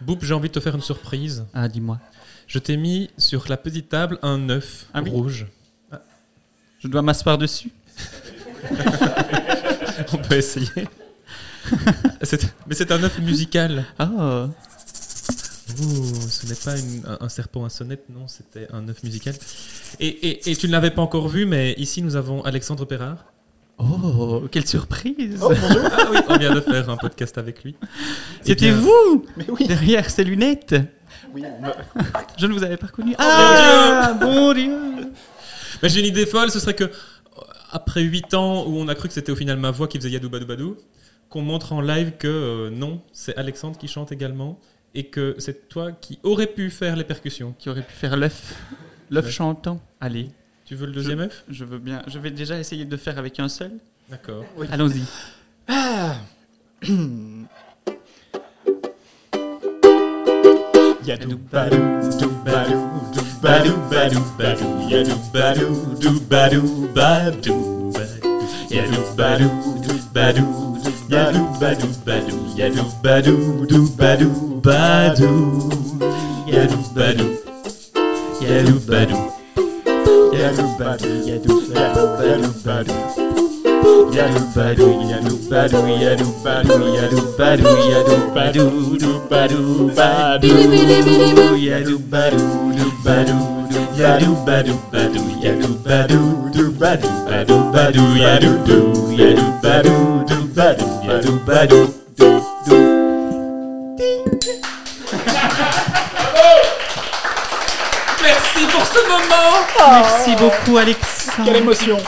Boop, j'ai envie de te faire une surprise. Ah, dis-moi. Je t'ai mis sur la petite table un œuf Ah oui rouge. Je dois m'asseoir dessus On peut essayer. Mais c'est un œuf musical. Ah, Ouh, ce n'est pas une- un, un serpent à sonnette, non, c'était un œuf musical. Et, et- et tu ne l'avais pas encore vu, mais ici nous avons Alexandre Perrard. Oh, quelle surprise Ah oui, on vient de faire un podcast avec lui. Eh C'était bien, vous Mais oui, Derrière ces lunettes oui. me- Je ne vous avais pas reconnu. Ah, bon Dieu Mais j'ai une idée folle, ce serait que, euh, après 8 ans où on a cru que c'était au final ma voix qui faisait Yadou Badou Badou, qu'on montre en live que euh, non, c'est Alexandre qui chante également, et que c'est toi qui aurais pu faire les percussions. Qui aurait pu faire l'œuf L'œuf Ouais. chantant. Allez, Tu veux le deuxième œuf? je veux bien. Je vais déjà essayer de faire avec un seul. D'accord. Allons-y. Yadou badou, dou badou, dou badou, badou, badou, yadou badou, dou badou, badou, badou, yadou badou, dou badou, dou yadou badou, badou, yadou badou, dou badou, badou, yadou badou, yadou badou, yadou badou, yadou badou, badou, badou. Yadou badou, yadou badou, yadou badou, yadou badou, yadou badou, dou badou, badou. Yadou badou, Merci pour ce moment. Merci beaucoup, Alexandre. Quelle émotion